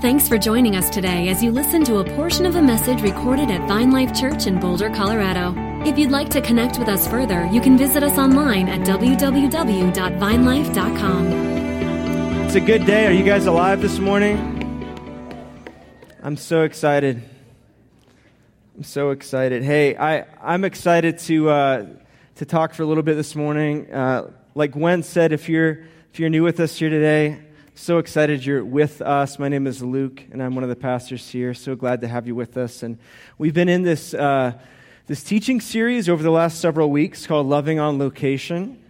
Thanks for joining us today as you listen to a portion of a message recorded at Vine Life Church in Boulder, Colorado. If you'd like to connect with us further, you can visit us online at www.vinelife.com. It's a good day. Are you guys alive this morning? I'm so excited. I'm so excited. Hey, I, I'm excited to, uh, to talk for a little bit this morning. Uh, like Gwen said, if you're, if you're new with us here today, so excited you're with us. My name is Luke, and I'm one of the pastors here. So glad to have you with us. And we've been in this, uh, this teaching series over the last several weeks called Loving on Location.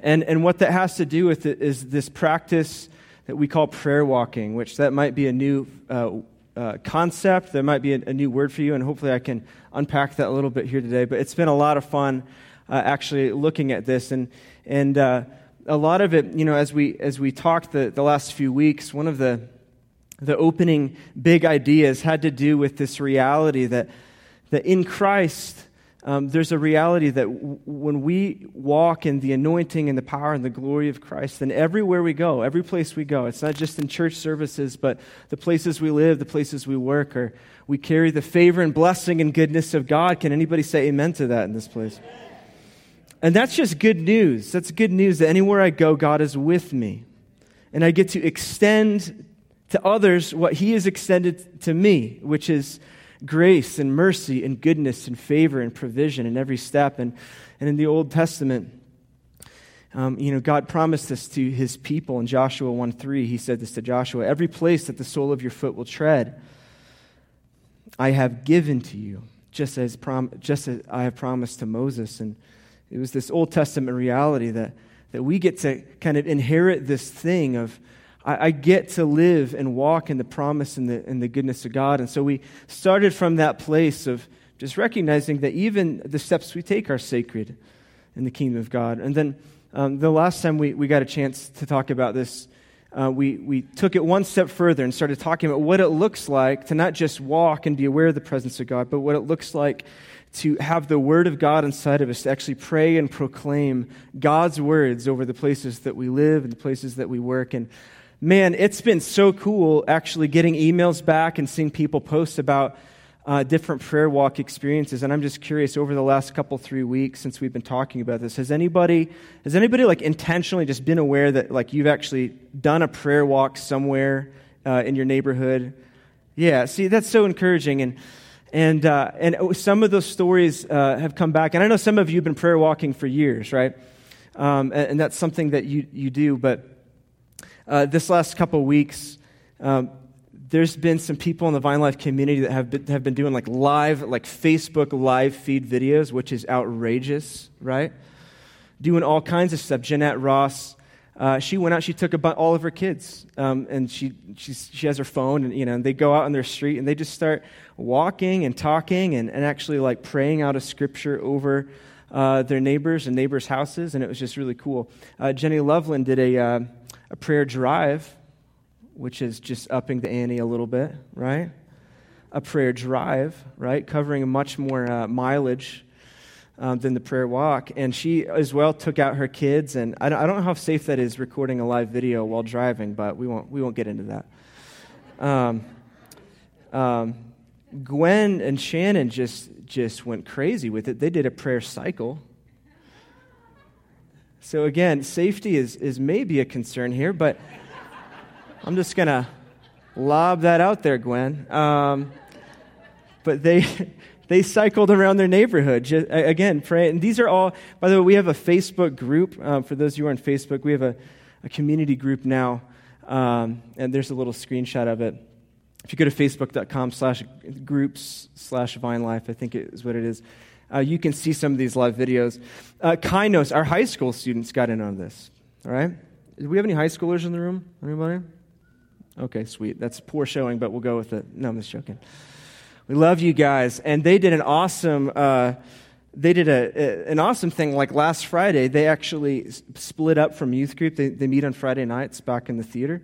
And, and what that has to do with it is this practice that we call prayer walking, which that might be a new uh, uh, concept. There might be a, a, new word for you, and hopefully I can unpack that a little bit here today. But it's been a lot of fun uh, actually looking at this. And, and uh, a lot of it, you know, as we, as we talked the, the last few weeks, one of the, the opening big ideas had to do with this reality that, that in Christ, um, there's a reality that w- when we walk in the anointing and the power and the glory of Christ, then everywhere we go, every place we go, it's not just in church services, but the places we live, the places we work, or we carry the favor and blessing and goodness of God. Can anybody say amen to that in this place? And that's just good news. That's good news that anywhere I go, God is with me. And I get to extend to others what He has extended to me, which is grace and mercy and goodness and favor and provision in every step. And, and in the Old Testament, um, you know, God promised this to His people in Joshua 1 3. He said this to Joshua Every place that the sole of your foot will tread, I have given to you, just as, prom- just as I have promised to Moses. And it was this Old Testament reality that, that we get to kind of inherit this thing of, I, I get to live and walk in the promise and the, and the goodness of God. And so we started from that place of just recognizing that even the steps we take are sacred in the kingdom of God. And then um, the last time we, we got a chance to talk about this, uh, we, we took it one step further and started talking about what it looks like to not just walk and be aware of the presence of God, but what it looks like to have the Word of God inside of us, to actually pray and proclaim God's words over the places that we live and the places that we work. And man, it's been so cool actually getting emails back and seeing people post about uh, different prayer walk experiences. And I'm just curious, over the last couple, three weeks since we've been talking about this, has anybody, has anybody like intentionally just been aware that like you've actually done a prayer walk somewhere uh, in your neighborhood? Yeah, see, that's so encouraging. And and, uh, and some of those stories uh, have come back. And I know some of you have been prayer walking for years, right? Um, and, and, that's something that you, you do. But uh, this last couple weeks, um, there's been some people in the Vine Life community that have been, have been doing like live, like Facebook live feed videos, which is outrageous, right? Doing all kinds of stuff. Jeanette Ross uh, she went out, she took all of her kids, um, and she, she she has her phone, and, you know, and they go out on their street, and they just start walking and talking and, and actually like praying out a scripture over uh, their neighbors and neighbors' houses, and it was just really cool. Uh, Jenny Loveland did a, uh, a prayer drive, which is just upping the ante a little bit, right? A prayer drive, right? Covering much more uh, mileage um, than the prayer walk. And she as well took out her kids. And I don't, I don't, know how safe that is recording a live video while driving, but we won't, we won't get into that. Um, um, Gwen and Shannon just, just went crazy with it. They did a prayer cycle. So, again, safety is, is maybe a concern here, but I'm just going to lob that out there, Gwen. Um, but they, they cycled around their neighborhood. Just, again, pray. And these are all, by the way, we have a Facebook group. Um, for those of you who are on Facebook, we have a, a community group now. Um, and there's a little screenshot of it. If you go to facebook.com slash groups slash vine life, I think is what it is, uh, you can see some of these live videos. Uh, Kainos, our high school students got in on this. All right? Do we have any high schoolers in the room? Anybody? Okay, sweet. That's poor showing, but we'll go with it. No, I'm just joking. We love you guys. And they did an awesome, uh, they did a, a, an awesome thing like last Friday. They actually split up from youth group. They, they meet on Friday nights back in the theater.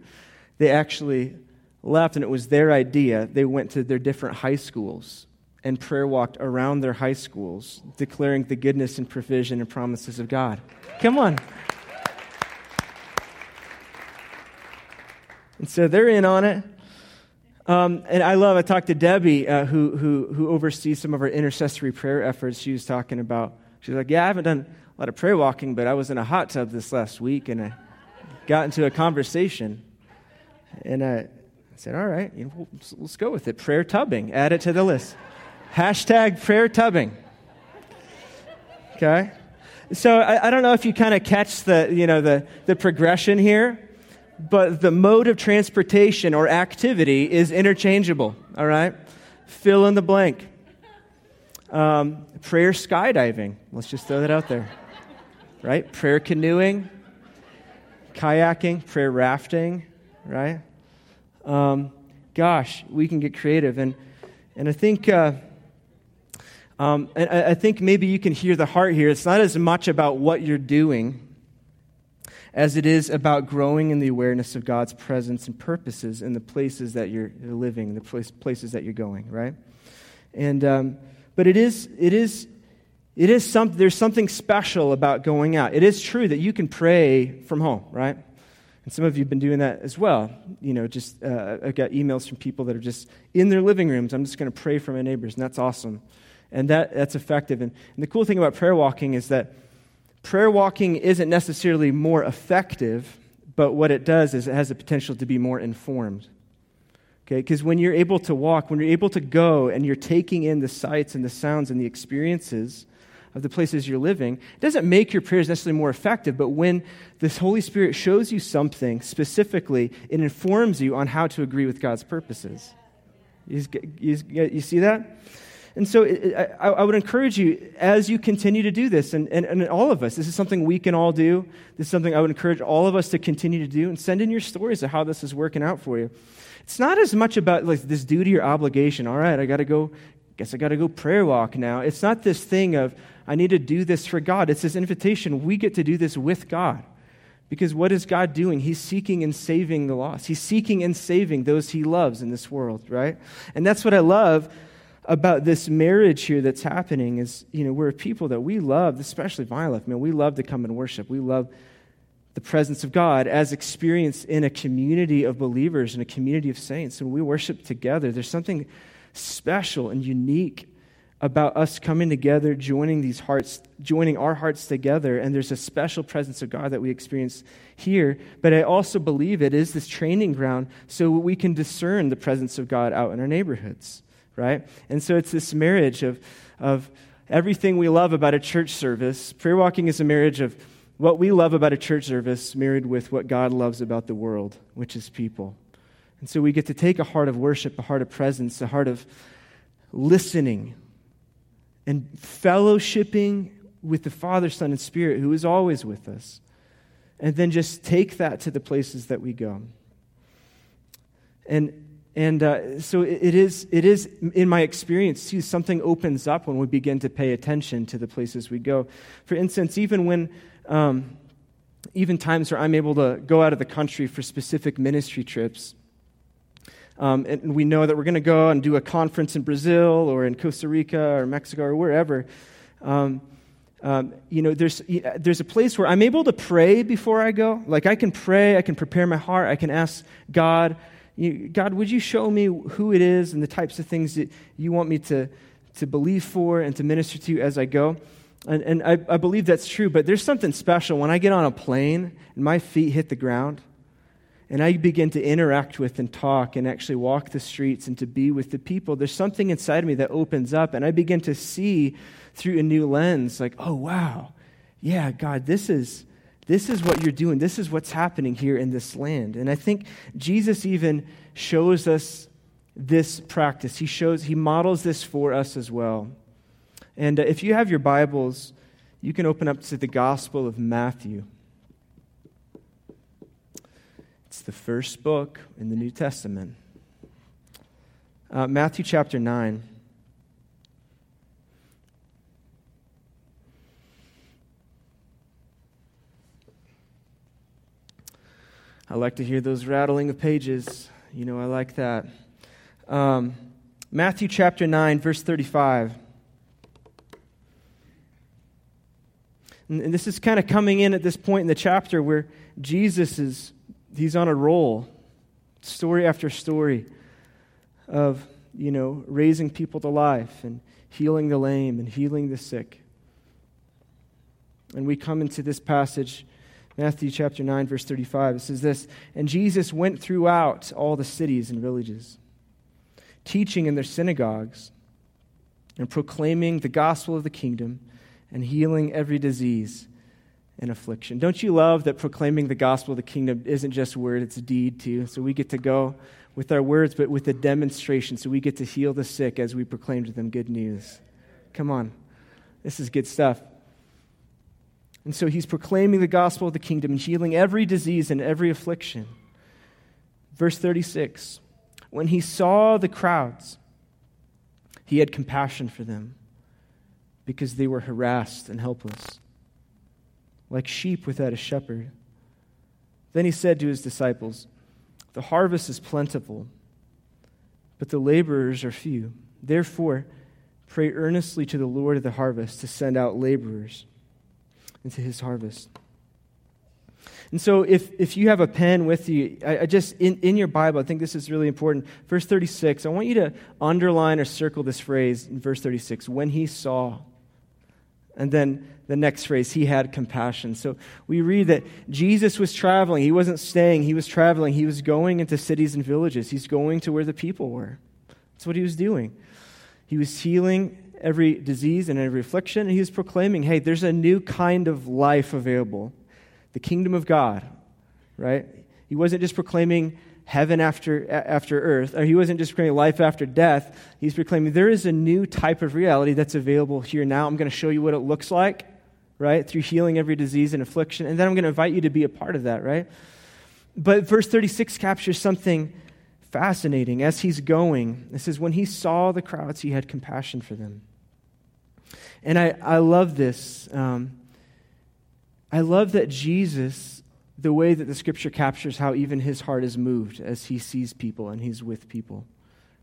They actually left, and it was their idea. They went to their different high schools and prayer walked around their high schools, declaring the goodness and provision and promises of God. Come on. And so they're in on it. Um, and I love, I talked to Debbie, uh, who, who, who oversees some of our intercessory prayer efforts. She was talking about, she's like, Yeah, I haven't done a lot of prayer walking, but I was in a hot tub this last week and I got into a conversation. And I said, All right, you know, let's go with it. Prayer tubbing, add it to the list. Hashtag prayer tubbing. Okay? So I, I don't know if you kind of catch the, you know, the, the progression here, but the mode of transportation or activity is interchangeable, all right? Fill in the blank. Um, prayer skydiving, let's just throw that out there, right? Prayer canoeing, kayaking, prayer rafting, right? Um, gosh, we can get creative. And, and I think. Uh, um, and I think maybe you can hear the heart here. It's not as much about what you're doing as it is about growing in the awareness of God's presence and purposes in the places that you're living, the place, places that you're going, right? And, um, but it is, it is, it is some, there's something special about going out. It is true that you can pray from home, right? And some of you have been doing that as well. You know, just uh, I've got emails from people that are just in their living rooms. I'm just going to pray for my neighbors, and that's awesome. And that, that's effective. And, and the cool thing about prayer walking is that prayer walking isn't necessarily more effective, but what it does is it has the potential to be more informed. Okay, because when you're able to walk, when you're able to go and you're taking in the sights and the sounds and the experiences of the places you're living, it doesn't make your prayers necessarily more effective, but when this Holy Spirit shows you something specifically, it informs you on how to agree with God's purposes. You, you, you see that? And so I, I, would encourage you as you continue to do this, and, and, and all of us, this is something we can all do. This is something I would encourage all of us to continue to do, and send in your stories of how this is working out for you. It's not as much about like this duty or obligation. All right, I got to go, guess I got to go prayer walk now. It's not this thing of, I need to do this for God. It's this invitation. We get to do this with God. Because what is God doing? He's seeking and saving the lost. He's seeking and saving those he loves in this world, right? And that's what I love about this marriage here that's happening is, you know, we're people that we love, especially Vine man, we love to come and worship. We love the presence of God as experienced in a community of believers and a community of saints. And we worship together. There's something special and unique about us coming together, joining these hearts, joining our hearts together, and there's a special presence of God that we experience here. But I also believe it is this training ground so we can discern the presence of God out in our neighborhoods right? And so it's this marriage of, of everything we love about a church service. Prayer walking is a marriage of what we love about a church service married with what God loves about the world, which is people. And so we get to take a heart of worship, a heart of presence, a heart of listening and fellowshipping with the Father, Son, and Spirit who is always with us. And then just take that to the places that we go. And and uh, so it is, it is, in my experience, too, something opens up when we begin to pay attention to the places we go. For instance, even when, um, even times where I'm able to go out of the country for specific ministry trips, um, and we know that we're going to go and do a conference in Brazil or in Costa Rica or Mexico or wherever. Um, um, you know, there's, there's a place where I'm able to pray before I go. Like, I can pray, I can prepare my heart, I can ask God you, God, would you show me who it is and the types of things that you want me to, to believe for and to minister to as I go? And, and I, I believe that's true, but there's something special when I get on a plane and my feet hit the ground and I begin to interact with and talk and actually walk the streets and to be with the people, there's something inside of me that opens up and I begin to see through a new lens like, oh, wow, yeah, God, this is, this is what you're doing. This is what's happening here in this land. And I think Jesus even shows us this practice. He shows, he models this for us as well. And uh, if you have your Bibles, you can open up to the Gospel of Matthew. It's the first book in the New Testament. Uh, Matthew chapter 9. I like to hear those rattling of pages. You know, I like that. Um, Matthew chapter 9, verse 35. And, and this is kind of coming in at this point in the chapter where Jesus is, he's on a roll, story after story of, you know, raising people to life and healing the lame and healing the sick. And we come into this passage, Matthew chapter 9, verse 35. It says this And Jesus went throughout all the cities and villages, teaching in their synagogues and proclaiming the gospel of the kingdom and healing every disease and affliction. Don't you love that proclaiming the gospel of the kingdom isn't just word, it's a deed too? So we get to go with our words, but with a demonstration. So we get to heal the sick as we proclaim to them good news. Come on. This is good stuff. And so he's proclaiming the gospel of the kingdom healing every disease and every affliction. Verse 36 When he saw the crowds, he had compassion for them because they were harassed and helpless, like sheep without a shepherd. Then he said to his disciples, The harvest is plentiful, but the laborers are few. Therefore, pray earnestly to the Lord of the harvest to send out laborers into his harvest. And so, if, if you have a pen with you, I, I, just, in, in your Bible, I think this is really important. Verse 36, I want you to underline or circle this phrase in verse 36 when he saw. And then the next phrase, he had compassion. So we read that Jesus was traveling. He wasn't staying, he was traveling. He was going into cities and villages, he's going to where the people were. That's what he was doing. He was healing every disease and every affliction, and he was proclaiming, hey, there's a new kind of life available the kingdom of God, right? He wasn't just proclaiming heaven after, after earth, or he wasn't just proclaiming life after death. He's proclaiming there is a new type of reality that's available here now. I'm going to show you what it looks like, right? Through healing every disease and affliction. And then I'm going to invite you to be a part of that, right? But verse 36 captures something fascinating. As he's going, it says, When he saw the crowds, he had compassion for them. And I, I love this. Um, I love that Jesus, the way that the scripture captures how even his heart is moved as he sees people and he's with people,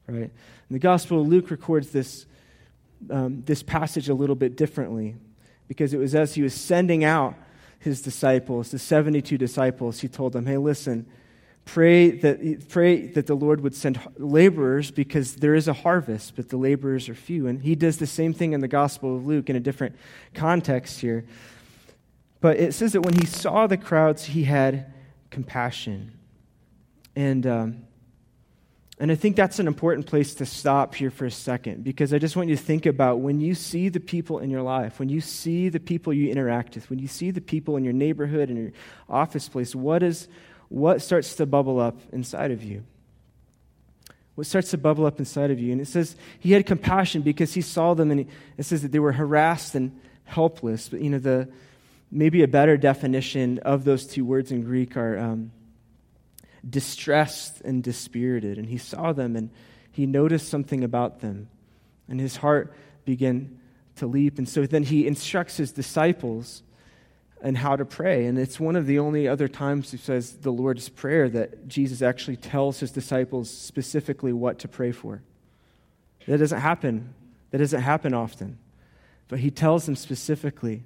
right? And the Gospel of Luke records this, um, this passage a little bit differently because it was as he was sending out his disciples, the 72 disciples, he told them, hey, listen, pray that, pray that the Lord would send laborers because there is a harvest, but the laborers are few. And he does the same thing in the Gospel of Luke in a different context here. But it says that when he saw the crowds, he had compassion. And, um, and I think that's an important place to stop here for a second because I just want you to think about when you see the people in your life, when you see the people you interact with, when you see the people in your neighborhood and your office place, what, is, what starts to bubble up inside of you? What starts to bubble up inside of you? And it says he had compassion because he saw them and it says that they were harassed and helpless. But, you know, the, maybe a better definition of those two words in Greek are um, distressed and dispirited. And he saw them and he noticed something about them, and his heart began to leap. And so then he instructs his disciples and how to pray. And it's one of the only other times he says the Lord's Prayer that Jesus actually tells his disciples specifically what to pray for. That doesn't happen. That doesn't happen often. But he tells them specifically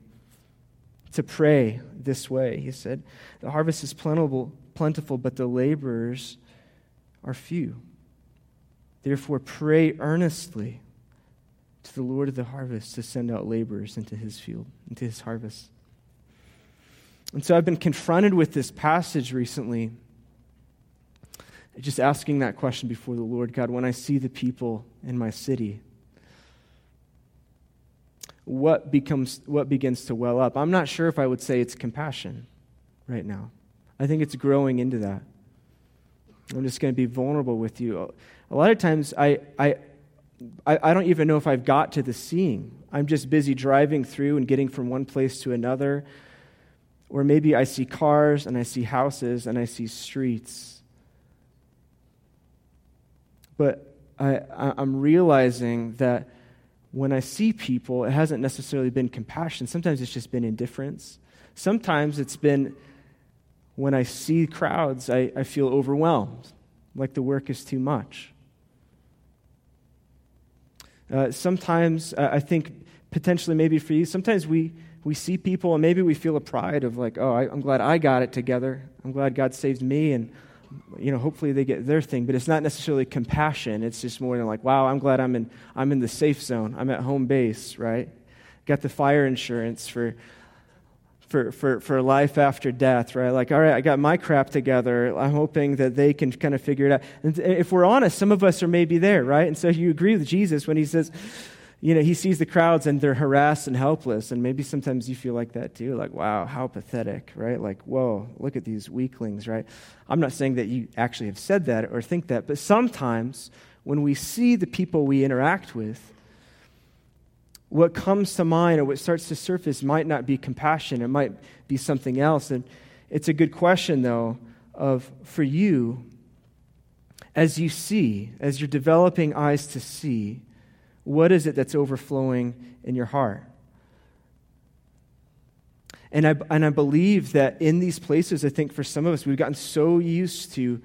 to pray this way. He said, The harvest is plentiful, plentiful, but the laborers are few. Therefore, pray earnestly to the Lord of the harvest to send out laborers into his field, into his harvest. And so I've been confronted with this passage recently, just asking that question before the Lord God, when I see the people in my city, what becomes what begins to well up. I'm not sure if I would say it's compassion right now. I think it's growing into that. I'm just going to be vulnerable with you. A lot of times I, I I, don't even know if I've got to the seeing. I'm just busy driving through and getting from one place to another. Or maybe I see cars and I see houses and I see streets. But I, I'm realizing that when I see people, it hasn't necessarily been compassion. Sometimes it's just been indifference. Sometimes it's been when I see crowds, I, I feel overwhelmed, like the work is too much. Uh, sometimes uh, I think potentially maybe for you, sometimes we, we see people and maybe we feel a pride of like, oh, I, I'm glad I got it together. I'm glad God saved me and you know, hopefully they get their thing, but it's not necessarily compassion. It's just more than like, wow, I'm glad I'm in, I'm in the safe zone. I'm at home base, right? Got the fire insurance for, for, for, for life after death, right? Like, all right, I got my crap together. I'm hoping that they can kind of figure it out. And if we're honest, some of us are maybe there, right? And so you agree with Jesus when he says, you know, he sees the crowds and they're harassed and helpless. And maybe sometimes you feel like that too. Like, wow, how pathetic, right? Like, whoa, look at these weaklings, right? I'm not saying that you actually have said that or think that, but sometimes when we see the people we interact with, what comes to mind or what starts to surface might not be compassion, it might be something else. And it's a good question, though, of for you, as you see, as you're developing eyes to see, what is it that's overflowing in your heart? And I, and I believe that in these places, I think for some of us, we've gotten so used to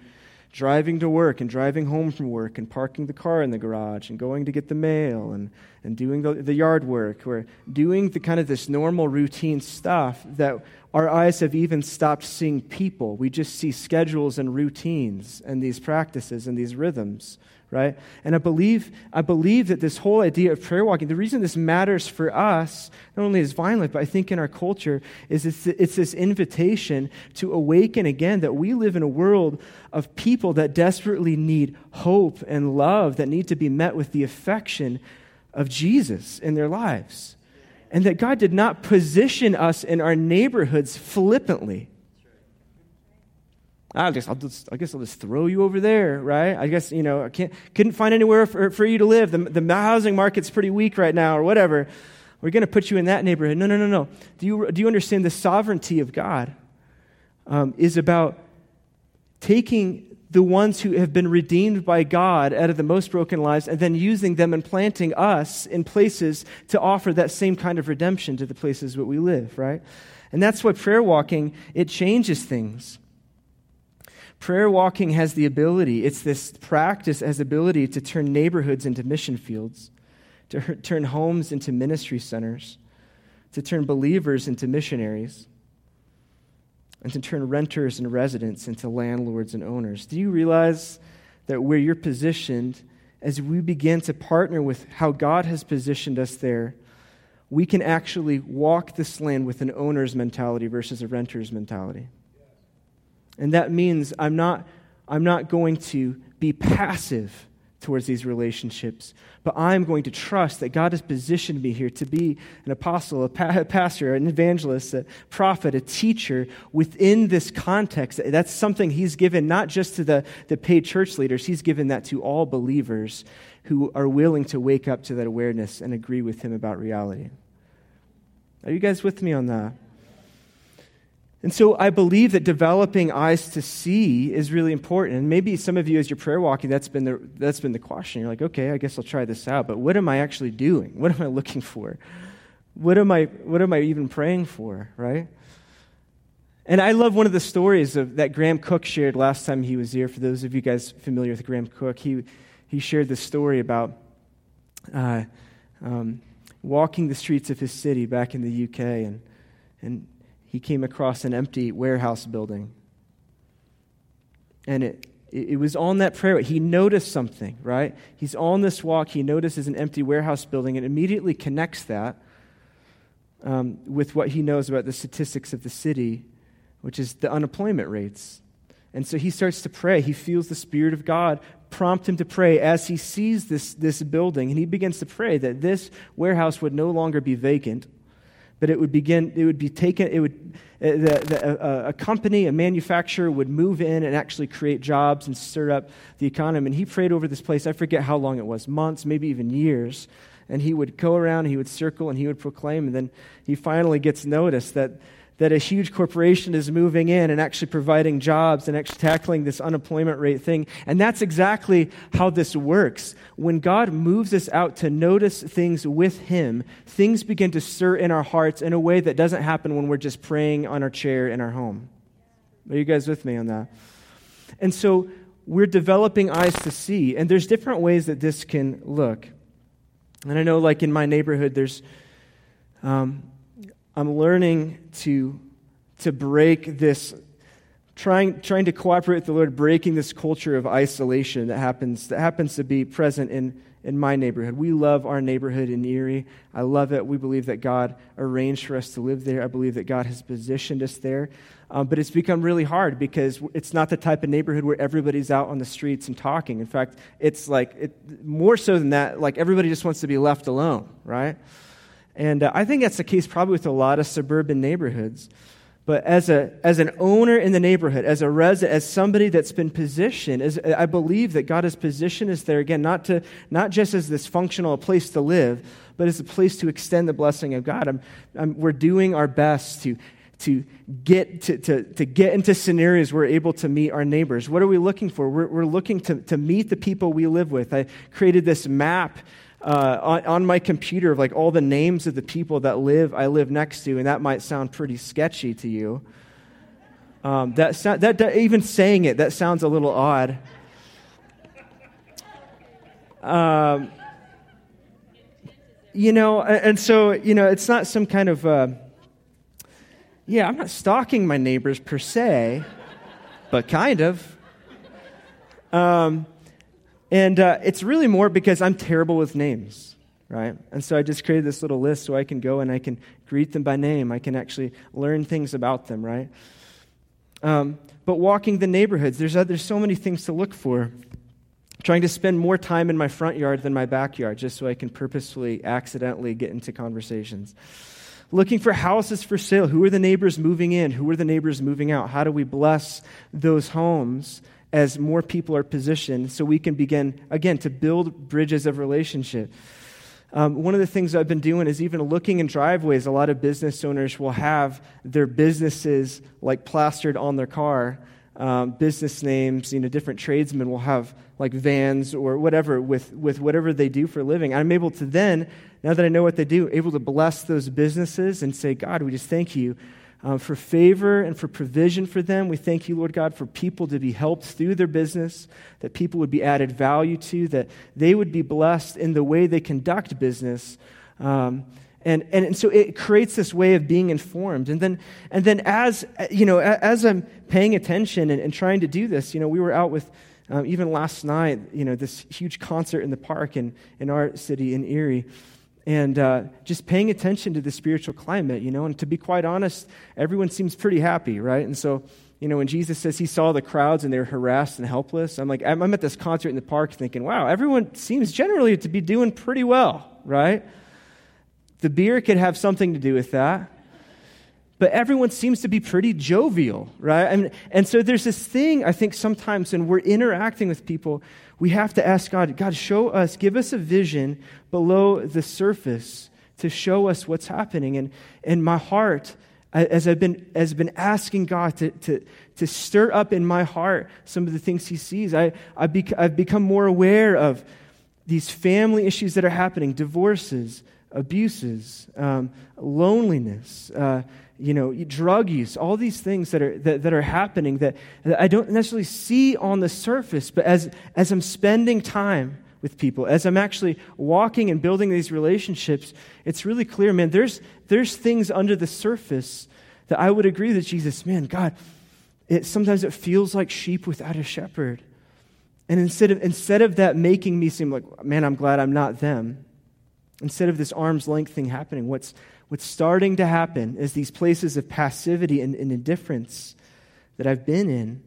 driving to work and driving home from work and parking the car in the garage and going to get the mail and, and doing the, the yard work or doing the kind of this normal routine stuff that our eyes have even stopped seeing people. We just see schedules and routines and these practices and these rhythms right? And I believe, I believe that this whole idea of prayer walking, the reason this matters for us, not only as Vine but I think in our culture, is it's, it's this invitation to awaken again that we live in a world of people that desperately need hope and love, that need to be met with the affection of Jesus in their lives. And that God did not position us in our neighborhoods flippantly I'll just, I'll just, I guess I'll just throw you over there, right? I guess, you know, I can't, couldn't find anywhere for, for you to live. The, the housing market's pretty weak right now, or whatever. We're going to put you in that neighborhood. No, no, no, no. Do you, do you understand the sovereignty of God um, is about taking the ones who have been redeemed by God out of the most broken lives and then using them and planting us in places to offer that same kind of redemption to the places where we live, right? And that's why prayer walking, it changes things. Prayer walking has the ability, it's this practice has ability to turn neighborhoods into mission fields, to turn homes into ministry centers, to turn believers into missionaries, and to turn renters and residents into landlords and owners. Do you realize that where you're positioned, as we begin to partner with how God has positioned us there, we can actually walk this land with an owner's mentality versus a renter's mentality? And that means I'm not, I'm not going to be passive towards these relationships, but I'm going to trust that God has positioned me here to be an apostle, a, pa- a pastor, an evangelist, a prophet, a teacher within this context. That's something He's given not just to the, the paid church leaders, He's given that to all believers who are willing to wake up to that awareness and agree with Him about reality. Are you guys with me on that? And so I believe that developing eyes to see is really important. And maybe some of you, as you're prayer walking, that's been the, that's been the question. You're like, okay, I guess I'll try this out. But what am I actually doing? What am I looking for? What am I, what am I even praying for, right? And I love one of the stories of, that Graham Cooke shared last time he was here. For those of you guys familiar with Graham Cooke, he, he shared this story about uh, um, walking the streets of his city back in the UK. And, and he came across an empty warehouse building. And it, it was on that prayer. He noticed something, right? He's on this walk. He notices an empty warehouse building and immediately connects that um, with what he knows about the statistics of the city, which is the unemployment rates. And so he starts to pray. He feels the Spirit of God prompt him to pray as he sees this, this building. And he begins to pray that this warehouse would no longer be vacant, but it would begin, it would be taken, it would, uh, the, the, a, a company, a manufacturer would move in and actually create jobs and stir up the economy. And he prayed over this place, I forget how long it was, months, maybe even years. And he would go around, he would circle, and he would proclaim. And then he finally gets notice that that a huge corporation is moving in and actually providing jobs and actually tackling this unemployment rate thing. And that's exactly how this works. When God moves us out to notice things with Him, things begin to stir in our hearts in a way that doesn't happen when we're just praying on our chair in our home. Are you guys with me on that? And so we're developing eyes to see, and there's different ways that this can look. And I know, like in my neighborhood, there's. Um, I'm learning to, to break this trying, trying to cooperate with the Lord, breaking this culture of isolation that happens, that happens to be present in, in my neighborhood. We love our neighborhood in Erie. I love it. We believe that God arranged for us to live there. I believe that God has positioned us there. Um, but it's become really hard because it's not the type of neighborhood where everybody's out on the streets and talking. In fact, it's like it, more so than that, like everybody just wants to be left alone, right? And uh, I think that's the case probably with a lot of suburban neighborhoods. But as, a, as an owner in the neighborhood, as a resident, as somebody that's been positioned, as, I believe that God has positioned us there, again, not, to, not just as this functional place to live, but as a place to extend the blessing of God. I'm, I'm, we're doing our best to, to, get, to, to, to get into scenarios where we're able to meet our neighbors. What are we looking for? We're, we're looking to, to meet the people we live with. I created this map uh, on, on, my computer of like all the names of the people that live I live next to, and that might sound pretty sketchy to you. Um, that, that, that, even saying it, that sounds a little odd. Um, you know, and so you know, it's not some kind of uh, yeah. I'm not stalking my neighbors per se, but kind of. Um, and uh, it's really more because I'm terrible with names, right? And so I just created this little list so I can go and I can greet them by name. I can actually learn things about them, right? Um, but walking the neighborhoods, there's, uh, there's so many things to look for. Trying to spend more time in my front yard than my backyard just so I can purposefully, accidentally get into conversations looking for houses for sale. Who are the neighbors moving in? Who are the neighbors moving out? How do we bless those homes as more people are positioned so we can begin, again, to build bridges of relationship. Um, one of the things I've been doing is even looking in driveways. A lot of business owners will have their businesses like plastered on their car. Um, business names, you know, different tradesmen will have like vans or whatever with, with whatever they do for a living. I'm able to then, now that I know what they do, able to bless those businesses and say, God, we just thank you um, for favor and for provision for them. We thank you, Lord God, for people to be helped through their business, that people would be added value to, that they would be blessed in the way they conduct business. Um, and, and, and so it creates this way of being informed. And then, and then as, you know, as I'm paying attention and, and trying to do this, you know, we were out with, um, even last night, you know, this huge concert in the park in, in our city in Erie and uh, just paying attention to the spiritual climate, you know. And to be quite honest, everyone seems pretty happy, right? And so, you know, when Jesus says he saw the crowds and they're harassed and helpless, I'm like, I'm at this concert in the park thinking, wow, everyone seems generally to be doing pretty well, right? The beer could have something to do with that. But everyone seems to be pretty jovial, right? And, and so there's this thing, I think, sometimes when we're interacting with people, we have to ask God, God, show us, give us a vision below the surface to show us what's happening. And, and my heart, as I've been, has been asking God to, to, to stir up in my heart some of the things He sees, I, I bec- I've become more aware of these family issues that are happening divorces, abuses, um, loneliness. Uh, you know, drug use, all these things that are, that, that are happening that, that I don't necessarily see on the surface, but as, as I'm spending time with people, as I'm actually walking and building these relationships, it's really clear, man, there's, there's things under the surface that I would agree that Jesus, man, God, it, sometimes it feels like sheep without a shepherd. And instead of, instead of that making me seem like, man, I'm glad I'm not them, instead of this arm's length thing happening, what's, what's starting to happen is these places of passivity and, and indifference that I've been in,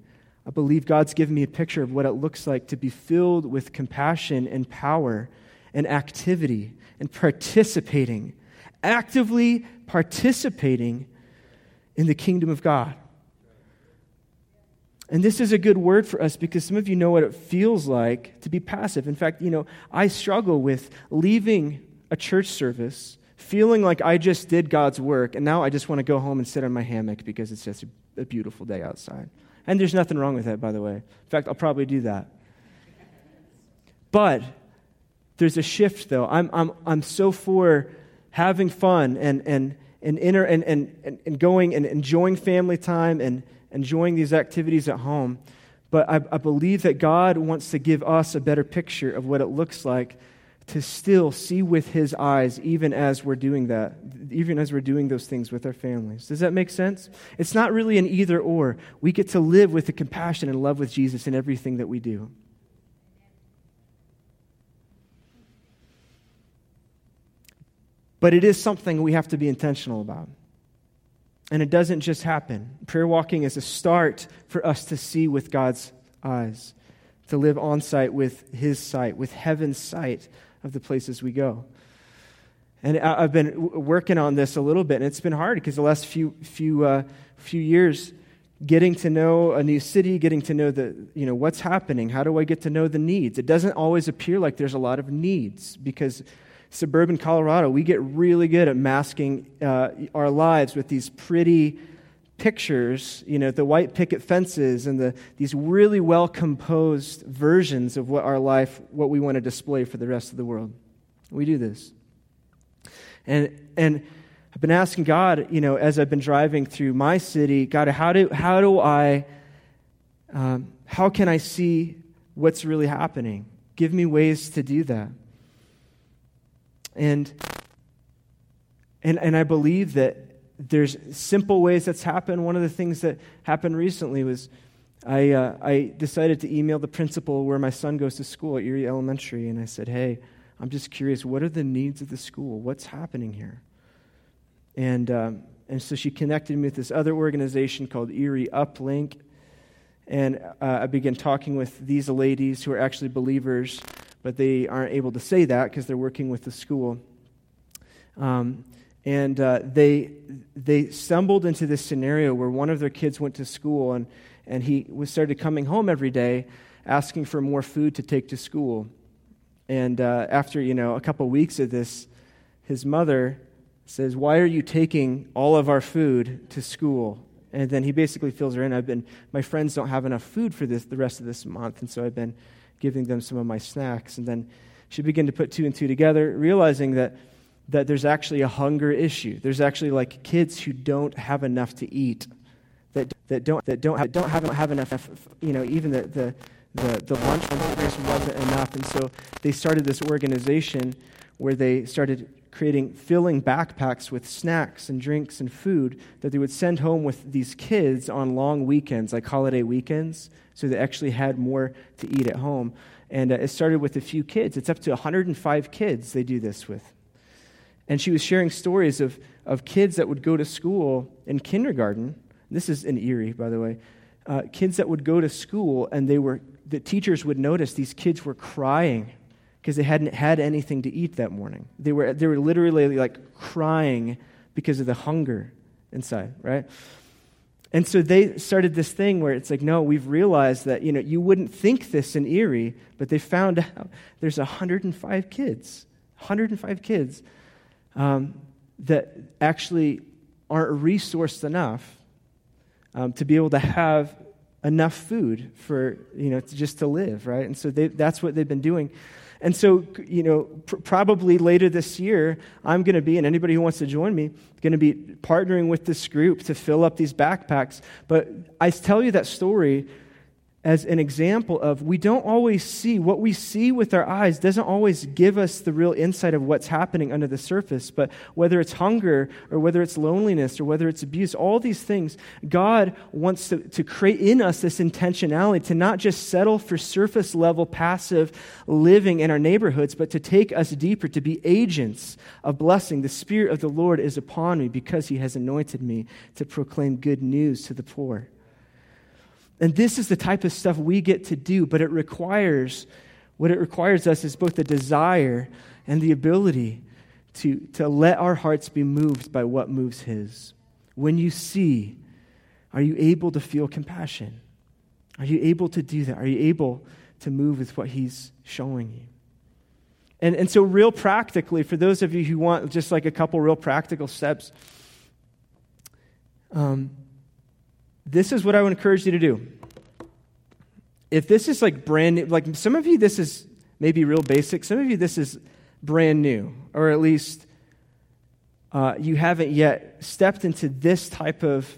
I believe God's given me a picture of what it looks like to be filled with compassion and power and activity and participating, actively participating in the kingdom of God. And this is a good word for us because some of you know what it feels like to be passive. In fact, you know, I struggle with leaving a church service feeling like I just did God's work, and now I just want to go home and sit on my hammock because it's just a, beautiful day outside. And there's nothing wrong with that, by the way. In fact, I'll probably do that. But there's a shift, though. I'm, I'm, I'm so for having fun and, and, and, inner, and, and, and going and enjoying family time and enjoying these activities at home. But I, I believe that God wants to give us a better picture of what it looks like to still see with his eyes even as we're doing that, even as we're doing those things with our families. Does that make sense? It's not really an either or. We get to live with the compassion and love with Jesus in everything that we do. But it is something we have to be intentional about. And it doesn't just happen. Prayer walking is a start for us to see with God's eyes, to live on sight with His sight, with heaven's sight of the places we go. And I've been working on this a little bit, and it's been hard because the last few, few, uh, few years, getting to know a new city, getting to know the, you know, what's happening, how do I get to know the needs? It doesn't always appear like there's a lot of needs because suburban Colorado, we get really good at masking uh, our lives with these pretty pictures, you know, the white picket fences and the, these really well composed versions of what our life, what we want to display for the rest of the world. We do this. And, and I've been asking God, you know, as I've been driving through my city, God, how do, how do I, um, how can I see what's really happening? Give me ways to do that. And, and, and I believe that there's simple ways that's happened. One of the things that happened recently was I, uh, I decided to email the principal where my son goes to school at Erie Elementary, and I said, Hey, I'm just curious, what are the needs of the school? What's happening here? And, um, and so she connected me with this other organization called Erie Uplink. And uh, I began talking with these ladies who are actually believers but they aren't able to say that because they're working with the school. Um, and uh, they, they stumbled into this scenario where one of their kids went to school and, and he was started coming home every day asking for more food to take to school. And uh, after, you know, a couple weeks of this, his mother says, Why are you taking all of our food to school? And then he basically fills her in. I've been, my friends don't have enough food for this the rest of this month, and so I've been giving them some of my snacks. And then she began to put two and two together, realizing that, that there's actually a hunger issue. There's actually like kids who don't have enough to eat, that, that, don't, that don't, have, don't haven't have enough, you know, even the, the, the, the lunch wasn't enough. And so they started this organization where they started creating filling backpacks with snacks and drinks and food that they would send home with these kids on long weekends, like holiday weekends, so they actually had more to eat at home. And uh, it started with a few kids. It's up to 105 kids they do this with. And she was sharing stories of, of kids that would go to school in kindergarten. This is in Erie, by the way. Uh, kids that would go to school and they were, the teachers would notice these kids were crying because they hadn't had anything to eat that morning. They were, they were literally like crying because of the hunger inside, right? And so they started this thing where it's like, no, we've realized that, you know, you wouldn't think this in Erie, but they found out there's 105 kids, 105 kids um, that actually aren't resourced enough um, to be able to have enough food for, you know, to, just to live, right? And so they, that's what they've been doing. And so, you know, pr- probably later this year, I'm going to be, and anybody who wants to join me, going to be partnering with this group to fill up these backpacks. But I tell you that story as an example of we don't always see what we see with our eyes doesn't always give us the real insight of what's happening under the surface but whether it's hunger or whether it's loneliness or whether it's abuse all these things god wants to, to create in us this intentionality to not just settle for surface level passive living in our neighborhoods but to take us deeper to be agents of blessing. The spirit of the lord is upon me because he has anointed me to proclaim good news to the poor and this is the type of stuff we get to do, but it requires, what it requires us is both the desire and the ability to, to let our hearts be moved by what moves His. When you see, are you able to feel compassion? Are you able to do that? Are you able to move with what He's showing you? And, and so, real practically, for those of you who want just like a couple real practical steps, um, this is what I would encourage you to do. If this is like brand new, like some of you, this is maybe real basic. Some of you, this is brand new, or at least uh, you haven't yet stepped into this type of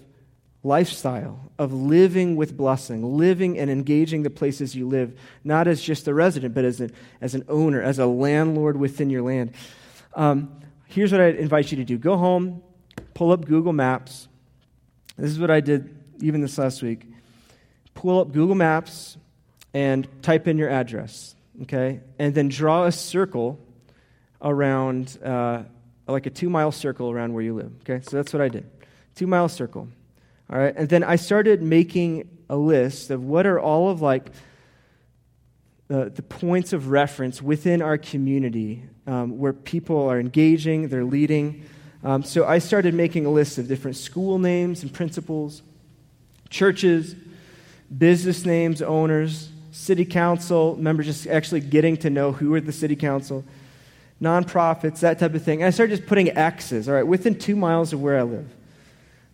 lifestyle of living with blessing, living and engaging the places you live, not as just a resident, but as, a, as an owner, as a landlord within your land. Um, here's what I invite you to do go home, pull up Google Maps. This is what I did even this last week. Pull up Google Maps and type in your address, okay? And then draw a circle around, uh, like a two mile circle around where you live, okay? So that's what I did. Two mile circle. All right, and then I started making a list of what are all of like the, the points of reference within our community um, where people are engaging, they're leading. Um, so I started making a list of different school names and principals, churches, business names, owners, city council members, just actually getting to know who are the city council, nonprofits, that type of thing. And I started just putting X's, all right, within two miles of where I live.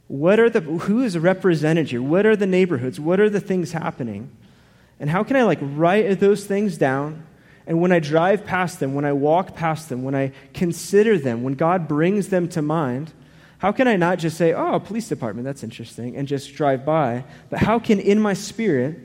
What are the, who is represented here? What are the neighborhoods? What are the things happening? And how can I like write those things down? And when I drive past them, when I walk past them, when I consider them, when God brings them to mind, how can I not just say, oh, police department, that's interesting, and just drive by? But how can, in my spirit,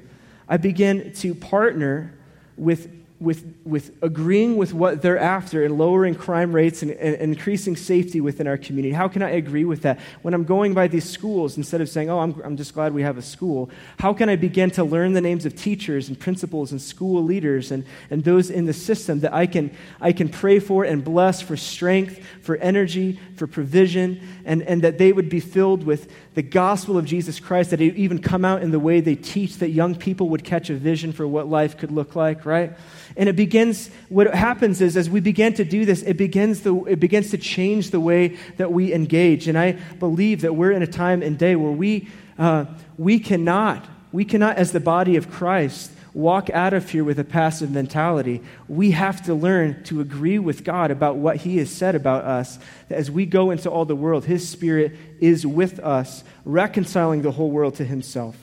I begin to partner with with, with agreeing with what they're after and lowering crime rates and, and, increasing safety within our community? How can I agree with that? When I'm going by these schools, instead of saying, oh, I'm, I'm just glad we have a school, how can I begin to learn the names of teachers and principals and school leaders and, and those in the system that I can, I can pray for and bless for strength, for energy, for provision, and, and that they would be filled with the gospel of Jesus Christ, that it even come out in the way they teach, that young people would catch a vision for what life could look like, right? And it begins, what happens is as we begin to do this, it begins, the, it begins to change the way that we engage. And I believe that we're in a time and day where we, uh, we cannot, we cannot, as the body of Christ, walk out of here with a passive mentality. We have to learn to agree with God about what He has said about us. That as we go into all the world, His Spirit is with us, reconciling the whole world to Himself.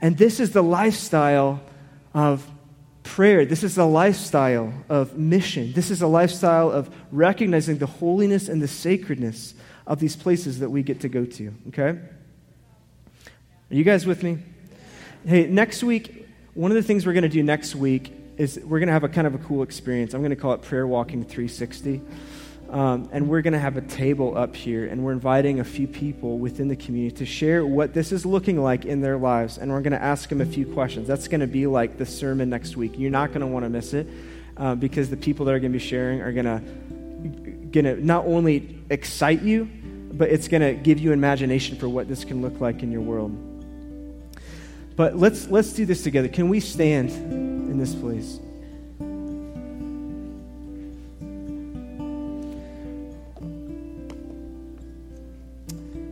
And this is the lifestyle of prayer. This is the lifestyle of mission. This is a lifestyle of recognizing the holiness and the sacredness of these places that we get to go to. Okay? Are you guys with me? Hey, next week, one of the things we're going to do next week is we're going to have a kind of a cool experience. I'm going to call it Prayer Walking 360. Um, and we're going to have a table up here, and we're inviting a few people within the community to share what this is looking like in their lives. And we're going to ask them a few questions. That's going to be like the sermon next week. You're not going to want to miss it uh, because the people that are going to be sharing are going to going to not only excite you, but it's going to give you imagination for what this can look like in your world. But let's let's do this together. Can we stand in this place?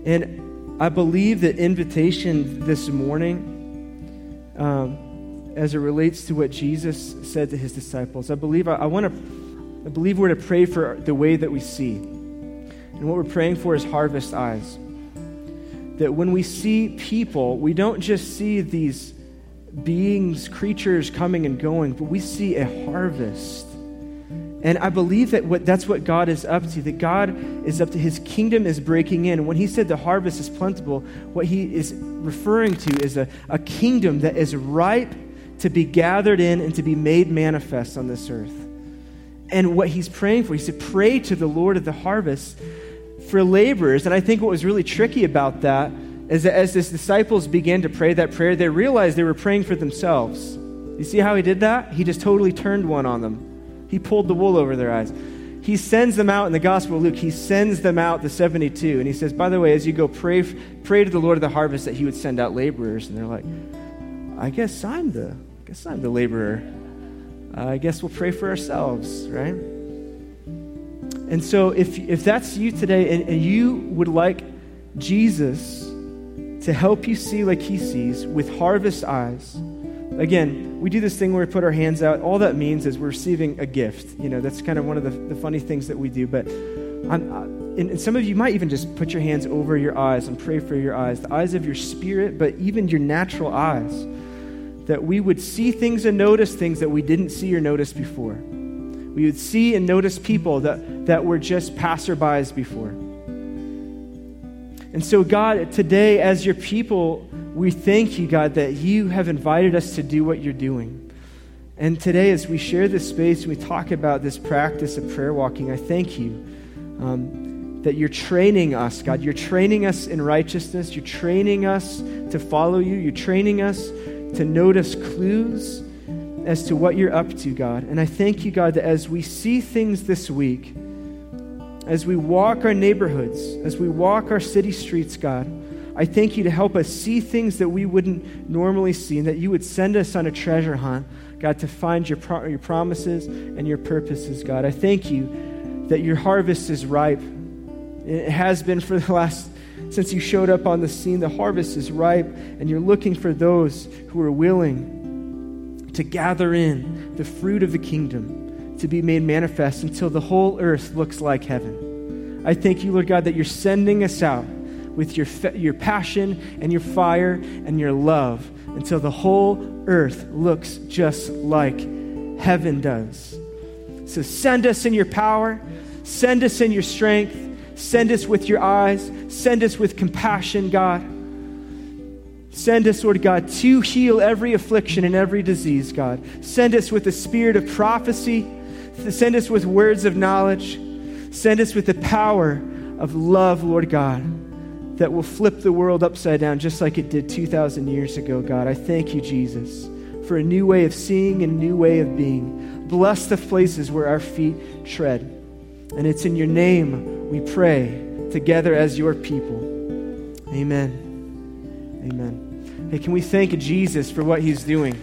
And I believe that invitation this morning, um, as it relates to what Jesus said to his disciples, I believe I, I want to, I believe we're to pray for the way that we see, and what we're praying for is harvest eyes. That when we see people, we don't just see these beings, creatures coming and going, but we see a harvest and I believe that what, that's what God is up to, that God is up to, his kingdom is breaking in. When he said the harvest is plentiful, what he is referring to is a, a kingdom that is ripe to be gathered in and to be made manifest on this earth. And what he's praying for, he said, pray to the Lord of the harvest for laborers. And I think what was really tricky about that is that as his disciples began to pray that prayer, they realized they were praying for themselves. You see how he did that? He just totally turned one on them. He pulled the wool over their eyes. He sends them out in the Gospel of Luke. He sends them out, the 72. And he says, By the way, as you go, pray, pray to the Lord of the harvest that he would send out laborers. And they're like, I guess I'm the, I guess I'm the laborer. Uh, I guess we'll pray for ourselves, right? And so if, if that's you today and, and you would like Jesus to help you see like he sees with harvest eyes, Again, we do this thing where we put our hands out. All that means is we're receiving a gift. You know, that's kind of one of the, the funny things that we do. But I'm, uh, and, and some of you might even just put your hands over your eyes and pray for your eyes, the eyes of your spirit, but even your natural eyes, that we would see things and notice things that we didn't see or notice before. We would see and notice people that, that were just passerbys before. And so, God, today, as your people, we thank you, God, that you have invited us to do what you're doing. And today, as we share this space, and we talk about this practice of prayer walking, I thank you um, that you're training us, God. You're training us in righteousness. You're training us to follow you. You're training us to notice clues as to what you're up to, God. And I thank you, God, that as we see things this week, as we walk our neighborhoods, as we walk our city streets, God, I thank you to help us see things that we wouldn't normally see, and that you would send us on a treasure hunt, God, to find your, pro- your promises and your purposes, God. I thank you that your harvest is ripe. It has been for the last, since you showed up on the scene, the harvest is ripe, and you're looking for those who are willing to gather in the fruit of the kingdom to be made manifest until the whole earth looks like heaven. I thank you, Lord God, that you're sending us out with your, your passion and your fire and your love until the whole earth looks just like heaven does. So send us in your power, send us in your strength, send us with your eyes, send us with compassion, God. Send us, Lord God, to heal every affliction and every disease, God. Send us with the spirit of prophecy Send us with words of knowledge. Send us with the power of love, Lord God, that will flip the world upside down just like it did 2,000 years ago, God. I thank you, Jesus, for a new way of seeing and a new way of being. Bless the places where our feet tread. And it's in your name we pray together as your people. Amen. Amen. Hey, can we thank Jesus for what he's doing?